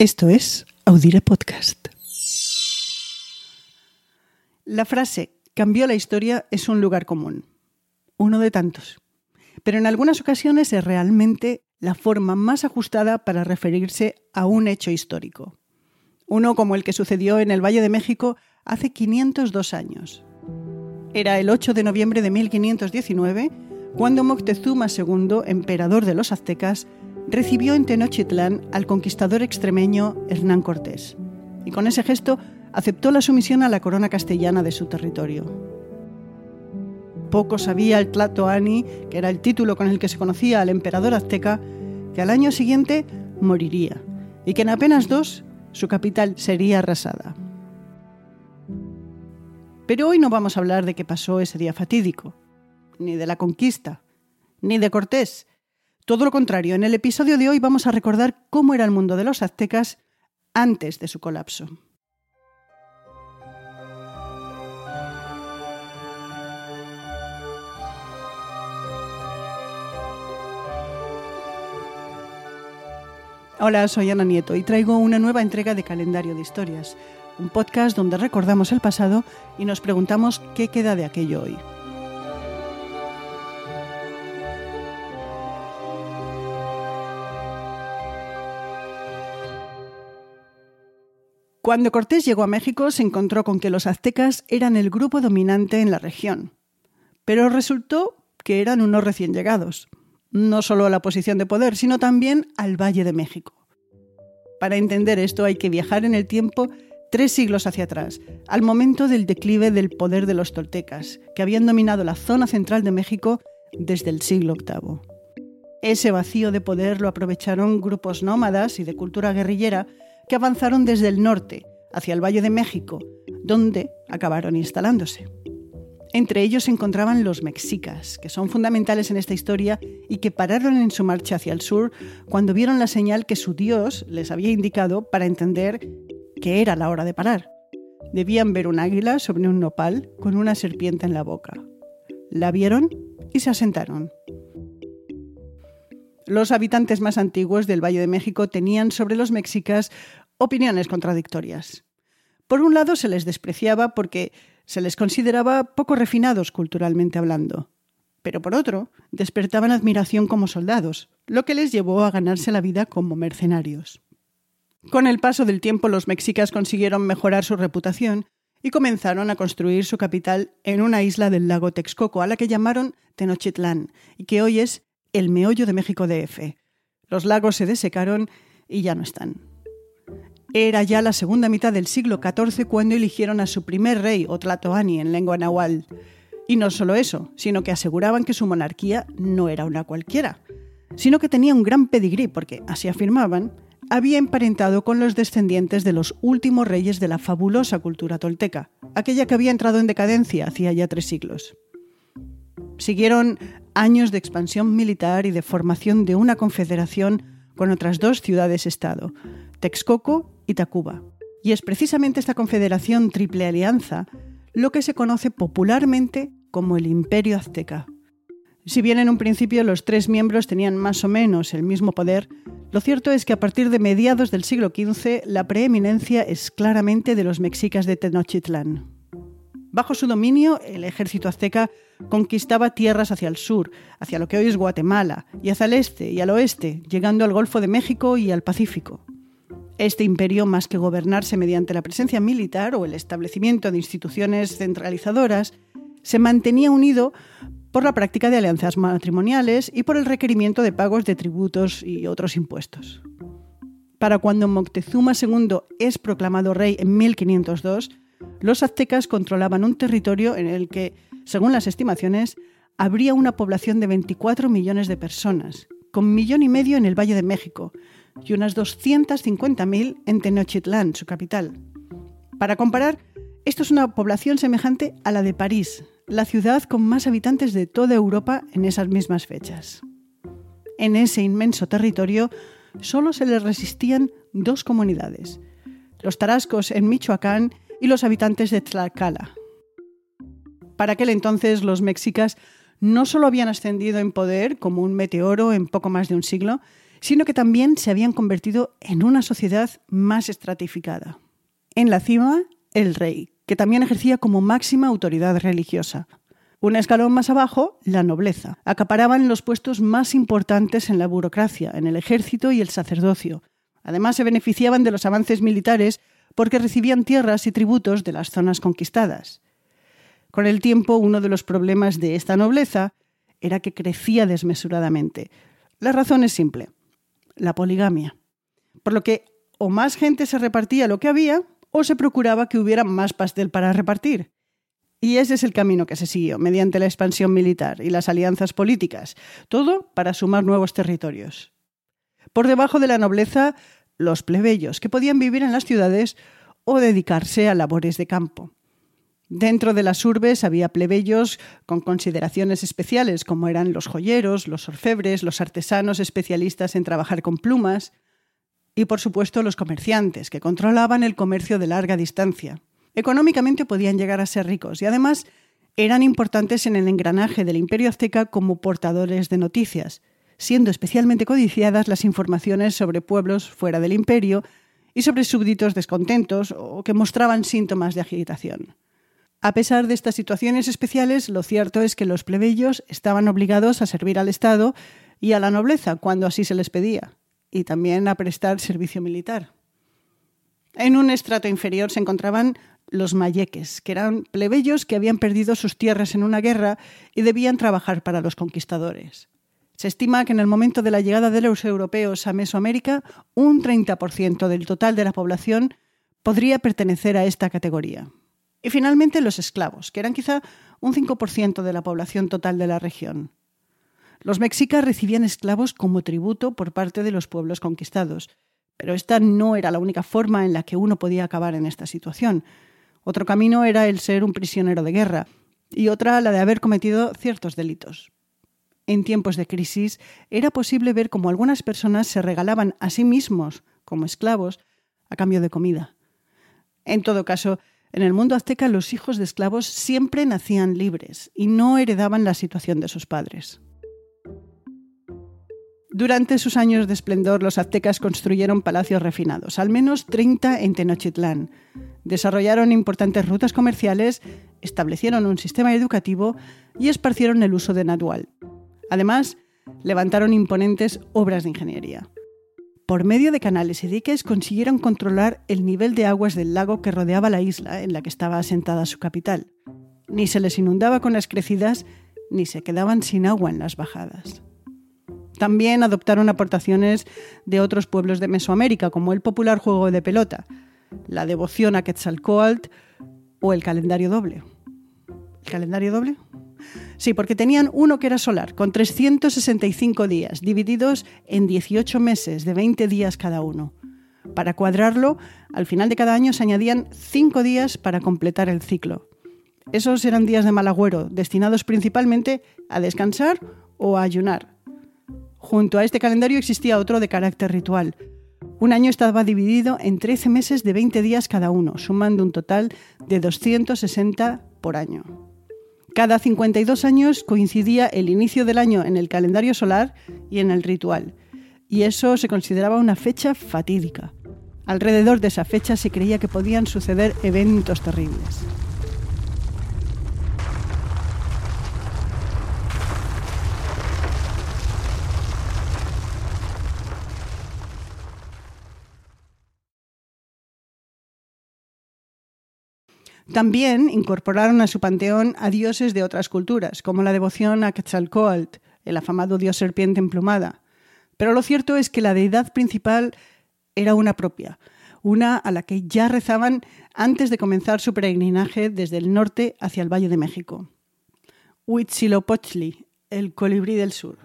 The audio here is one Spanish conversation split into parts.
Esto es Audire Podcast. La frase cambió la historia es un lugar común, uno de tantos, pero en algunas ocasiones es realmente la forma más ajustada para referirse a un hecho histórico, uno como el que sucedió en el Valle de México hace 502 años. Era el 8 de noviembre de 1519 cuando Moctezuma II, emperador de los aztecas, recibió en Tenochtitlán al conquistador extremeño Hernán Cortés, y con ese gesto aceptó la sumisión a la corona castellana de su territorio. Poco sabía el Tlatoani, que era el título con el que se conocía al emperador azteca, que al año siguiente moriría, y que en apenas dos su capital sería arrasada. Pero hoy no vamos a hablar de qué pasó ese día fatídico, ni de la conquista, ni de Cortés. Todo lo contrario, en el episodio de hoy vamos a recordar cómo era el mundo de los aztecas antes de su colapso. Hola, soy Ana Nieto y traigo una nueva entrega de Calendario de Historias, un podcast donde recordamos el pasado y nos preguntamos qué queda de aquello hoy. Cuando Cortés llegó a México se encontró con que los aztecas eran el grupo dominante en la región, pero resultó que eran unos recién llegados, no solo a la posición de poder, sino también al Valle de México. Para entender esto hay que viajar en el tiempo tres siglos hacia atrás, al momento del declive del poder de los toltecas, que habían dominado la zona central de México desde el siglo VIII. Ese vacío de poder lo aprovecharon grupos nómadas y de cultura guerrillera que avanzaron desde el norte hacia el Valle de México, donde acabaron instalándose. Entre ellos se encontraban los mexicas, que son fundamentales en esta historia y que pararon en su marcha hacia el sur cuando vieron la señal que su dios les había indicado para entender que era la hora de parar. Debían ver un águila sobre un nopal con una serpiente en la boca. La vieron y se asentaron. Los habitantes más antiguos del Valle de México tenían sobre los mexicas opiniones contradictorias. Por un lado se les despreciaba porque se les consideraba poco refinados culturalmente hablando, pero por otro despertaban admiración como soldados, lo que les llevó a ganarse la vida como mercenarios. Con el paso del tiempo los mexicas consiguieron mejorar su reputación y comenzaron a construir su capital en una isla del lago Texcoco, a la que llamaron Tenochtitlán, y que hoy es el meollo de México DF. Los lagos se desecaron y ya no están. Era ya la segunda mitad del siglo XIV cuando eligieron a su primer rey, Otlatoani, en lengua nahual. Y no solo eso, sino que aseguraban que su monarquía no era una cualquiera, sino que tenía un gran pedigrí, porque, así afirmaban, había emparentado con los descendientes de los últimos reyes de la fabulosa cultura tolteca, aquella que había entrado en decadencia hacía ya tres siglos. Siguieron años de expansión militar y de formación de una confederación con otras dos ciudades-estado, Texcoco y. Y es precisamente esta confederación triple alianza lo que se conoce popularmente como el Imperio Azteca. Si bien en un principio los tres miembros tenían más o menos el mismo poder, lo cierto es que a partir de mediados del siglo XV la preeminencia es claramente de los mexicas de Tenochtitlán. Bajo su dominio, el ejército azteca conquistaba tierras hacia el sur, hacia lo que hoy es Guatemala, y hacia el este y al oeste, llegando al Golfo de México y al Pacífico. Este imperio, más que gobernarse mediante la presencia militar o el establecimiento de instituciones centralizadoras, se mantenía unido por la práctica de alianzas matrimoniales y por el requerimiento de pagos de tributos y otros impuestos. Para cuando Moctezuma II es proclamado rey en 1502, los aztecas controlaban un territorio en el que, según las estimaciones, habría una población de 24 millones de personas, con millón y medio en el Valle de México y unas 250.000 en Tenochtitlán, su capital. Para comparar, esto es una población semejante a la de París, la ciudad con más habitantes de toda Europa en esas mismas fechas. En ese inmenso territorio solo se le resistían dos comunidades, los tarascos en Michoacán y los habitantes de Tlaxcala. Para aquel entonces los mexicas no solo habían ascendido en poder como un meteoro en poco más de un siglo, sino que también se habían convertido en una sociedad más estratificada. En la cima, el rey, que también ejercía como máxima autoridad religiosa. Un escalón más abajo, la nobleza. Acaparaban los puestos más importantes en la burocracia, en el ejército y el sacerdocio. Además, se beneficiaban de los avances militares porque recibían tierras y tributos de las zonas conquistadas. Con el tiempo, uno de los problemas de esta nobleza era que crecía desmesuradamente. La razón es simple, la poligamia. Por lo que o más gente se repartía lo que había, o se procuraba que hubiera más pastel para repartir. Y ese es el camino que se siguió, mediante la expansión militar y las alianzas políticas, todo para sumar nuevos territorios. Por debajo de la nobleza, los plebeyos, que podían vivir en las ciudades o dedicarse a labores de campo. Dentro de las urbes había plebeyos con consideraciones especiales, como eran los joyeros, los orfebres, los artesanos especialistas en trabajar con plumas, y por supuesto los comerciantes, que controlaban el comercio de larga distancia. Económicamente podían llegar a ser ricos y además eran importantes en el engranaje del imperio azteca como portadores de noticias, siendo especialmente codiciadas las informaciones sobre pueblos fuera del imperio y sobre súbditos descontentos o que mostraban síntomas de agitación. A pesar de estas situaciones especiales, lo cierto es que los plebeyos estaban obligados a servir al Estado y a la nobleza cuando así se les pedía, y también a prestar servicio militar. En un estrato inferior se encontraban los mayeques, que eran plebeyos que habían perdido sus tierras en una guerra y debían trabajar para los conquistadores. Se estima que en el momento de la llegada de los europeos a Mesoamérica, un 30% del total de la población podría pertenecer a esta categoría. Y finalmente los esclavos, que eran quizá un 5% de la población total de la región. Los mexicas recibían esclavos como tributo por parte de los pueblos conquistados, pero esta no era la única forma en la que uno podía acabar en esta situación. Otro camino era el ser un prisionero de guerra y otra la de haber cometido ciertos delitos en tiempos de crisis, era posible ver cómo algunas personas se regalaban a sí mismos, como esclavos, a cambio de comida. En todo caso, en el mundo azteca los hijos de esclavos siempre nacían libres y no heredaban la situación de sus padres. Durante sus años de esplendor, los aztecas construyeron palacios refinados, al menos 30 en Tenochtitlán. Desarrollaron importantes rutas comerciales, establecieron un sistema educativo y esparcieron el uso de Nadual, Además, levantaron imponentes obras de ingeniería. Por medio de canales y diques consiguieron controlar el nivel de aguas del lago que rodeaba la isla en la que estaba asentada su capital. Ni se les inundaba con las crecidas, ni se quedaban sin agua en las bajadas. También adoptaron aportaciones de otros pueblos de Mesoamérica, como el popular juego de pelota, la devoción a Quetzalcoatl o el calendario doble. ¿El calendario doble? Sí, porque tenían uno que era solar, con 365 días, divididos en 18 meses de 20 días cada uno. Para cuadrarlo, al final de cada año se añadían 5 días para completar el ciclo. Esos eran días de mal agüero, destinados principalmente a descansar o a ayunar. Junto a este calendario existía otro de carácter ritual. Un año estaba dividido en 13 meses de 20 días cada uno, sumando un total de 260 por año. Cada 52 años coincidía el inicio del año en el calendario solar y en el ritual, y eso se consideraba una fecha fatídica. Alrededor de esa fecha se creía que podían suceder eventos terribles. También incorporaron a su panteón a dioses de otras culturas, como la devoción a Quetzalcoatl, el afamado dios serpiente emplumada. Pero lo cierto es que la deidad principal era una propia, una a la que ya rezaban antes de comenzar su peregrinaje desde el norte hacia el Valle de México. Huitzilopochtli, el colibrí del sur.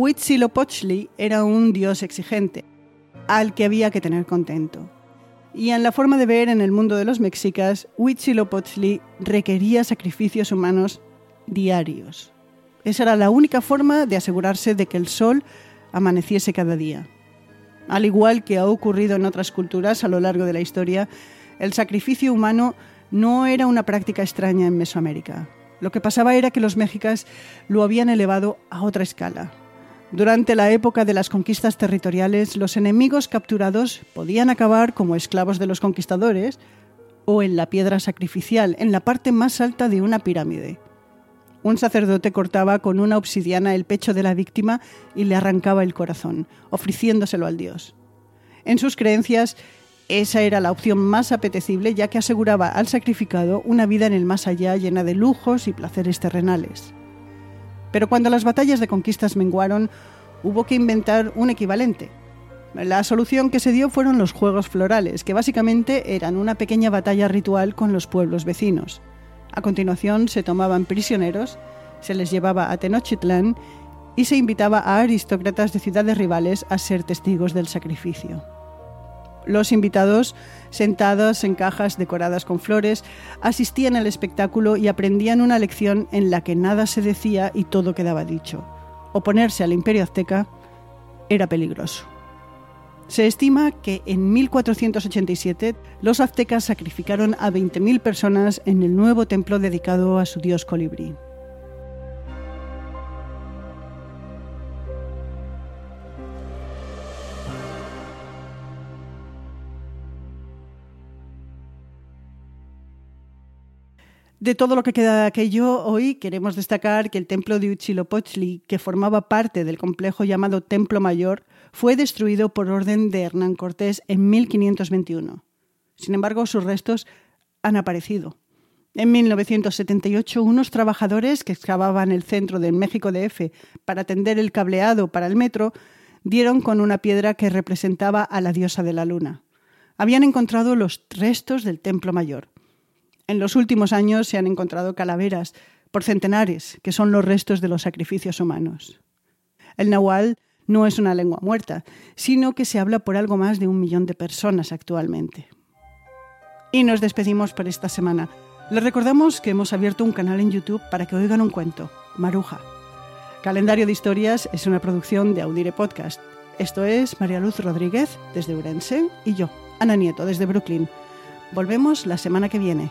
Huitzilopochtli era un dios exigente, al que había que tener contento. Y en la forma de ver en el mundo de los mexicas, Huitzilopochtli requería sacrificios humanos diarios. Esa era la única forma de asegurarse de que el sol amaneciese cada día. Al igual que ha ocurrido en otras culturas a lo largo de la historia, el sacrificio humano no era una práctica extraña en Mesoamérica. Lo que pasaba era que los mexicas lo habían elevado a otra escala. Durante la época de las conquistas territoriales, los enemigos capturados podían acabar como esclavos de los conquistadores o en la piedra sacrificial, en la parte más alta de una pirámide. Un sacerdote cortaba con una obsidiana el pecho de la víctima y le arrancaba el corazón, ofreciéndoselo al dios. En sus creencias, esa era la opción más apetecible ya que aseguraba al sacrificado una vida en el más allá llena de lujos y placeres terrenales. Pero cuando las batallas de conquistas menguaron, hubo que inventar un equivalente. La solución que se dio fueron los Juegos Florales, que básicamente eran una pequeña batalla ritual con los pueblos vecinos. A continuación se tomaban prisioneros, se les llevaba a Tenochtitlán y se invitaba a aristócratas de ciudades rivales a ser testigos del sacrificio. Los invitados, sentados en cajas decoradas con flores, asistían al espectáculo y aprendían una lección en la que nada se decía y todo quedaba dicho. Oponerse al imperio azteca era peligroso. Se estima que en 1487 los aztecas sacrificaron a 20.000 personas en el nuevo templo dedicado a su dios colibrí. De todo lo que queda de aquello, hoy queremos destacar que el templo de Huitzilopochtli, que formaba parte del complejo llamado Templo Mayor, fue destruido por orden de Hernán Cortés en 1521. Sin embargo, sus restos han aparecido. En 1978, unos trabajadores que excavaban el centro del México DF para tender el cableado para el metro dieron con una piedra que representaba a la diosa de la luna. Habían encontrado los restos del Templo Mayor. En los últimos años se han encontrado calaveras por centenares, que son los restos de los sacrificios humanos. El nahual no es una lengua muerta, sino que se habla por algo más de un millón de personas actualmente. Y nos despedimos por esta semana. Les recordamos que hemos abierto un canal en YouTube para que oigan un cuento, Maruja. Calendario de Historias es una producción de Audire Podcast. Esto es María Luz Rodríguez desde Urense y yo, Ana Nieto desde Brooklyn. Volvemos la semana que viene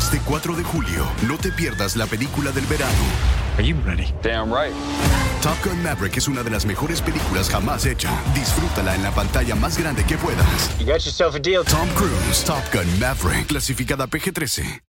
Este 4 de julio, no te pierdas la película del verano. Are you ready? Damn right. Top Gun Maverick es una de las mejores películas jamás hecha. Disfrútala en la pantalla más grande que puedas. You got yourself a deal. Tom Cruise, Top Gun Maverick, clasificada PG-13.